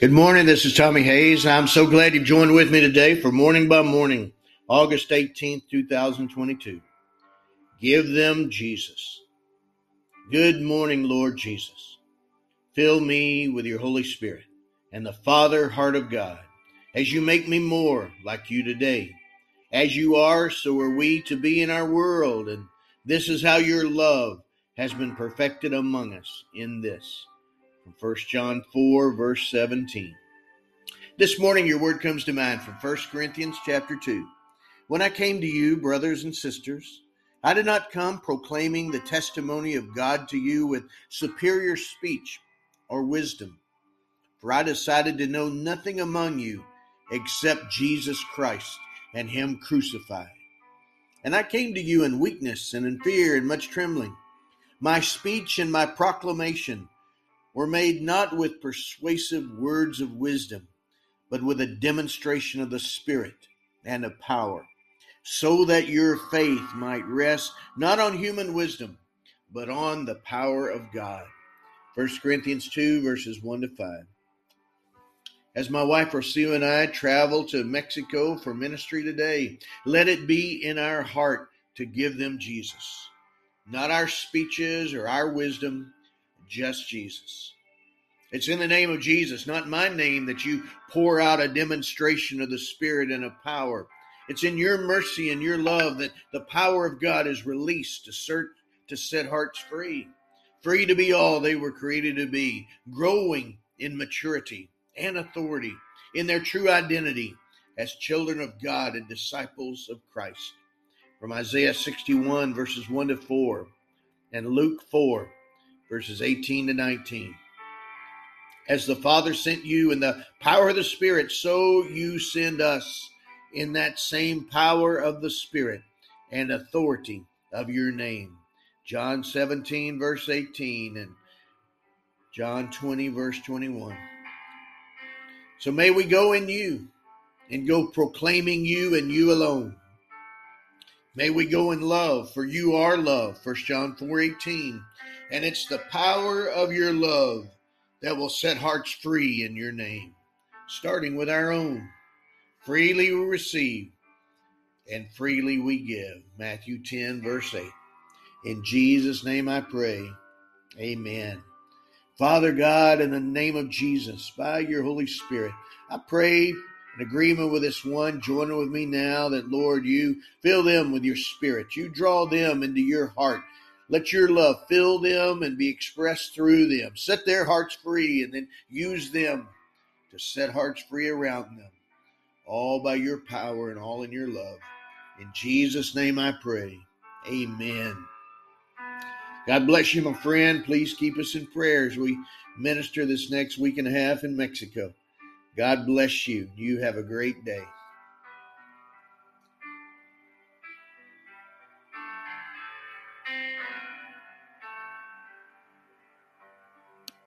Good morning. This is Tommy Hayes. I'm so glad you've joined with me today for Morning by Morning, August 18th, 2022. Give them Jesus. Good morning, Lord Jesus. Fill me with your Holy Spirit and the Father heart of God as you make me more like you today. As you are, so are we to be in our world, and this is how your love has been perfected among us in this from 1 John 4, verse 17. This morning, your word comes to mind from 1 Corinthians chapter 2. When I came to you, brothers and sisters, I did not come proclaiming the testimony of God to you with superior speech or wisdom, for I decided to know nothing among you except Jesus Christ and Him crucified. And I came to you in weakness and in fear and much trembling. My speech and my proclamation were made not with persuasive words of wisdom, but with a demonstration of the Spirit and of power, so that your faith might rest not on human wisdom, but on the power of God. 1 Corinthians 2, verses 1 to 5. As my wife Rocio and I travel to Mexico for ministry today, let it be in our heart to give them Jesus. Not our speeches or our wisdom, just Jesus. It's in the name of Jesus, not my name, that you pour out a demonstration of the Spirit and of power. It's in your mercy and your love that the power of God is released to, cert, to set hearts free, free to be all they were created to be, growing in maturity and authority, in their true identity as children of God and disciples of Christ. From Isaiah 61, verses 1 to 4, and Luke 4, verses 18 to 19. As the Father sent you in the power of the Spirit, so you send us in that same power of the Spirit and authority of your name. John 17, verse 18, and John 20, verse 21. So may we go in you and go proclaiming you and you alone. May we go in love, for you are love. 1 John 4 18. And it's the power of your love that will set hearts free in your name, starting with our own. Freely we receive and freely we give. Matthew 10, verse 8. In Jesus' name I pray. Amen. Father God, in the name of Jesus, by your Holy Spirit, I pray in agreement with this one, joining with me now that, Lord, you fill them with your spirit. You draw them into your heart let your love fill them and be expressed through them. Set their hearts free and then use them to set hearts free around them. All by your power and all in your love. In Jesus' name I pray. Amen. God bless you, my friend. Please keep us in prayer as we minister this next week and a half in Mexico. God bless you. You have a great day.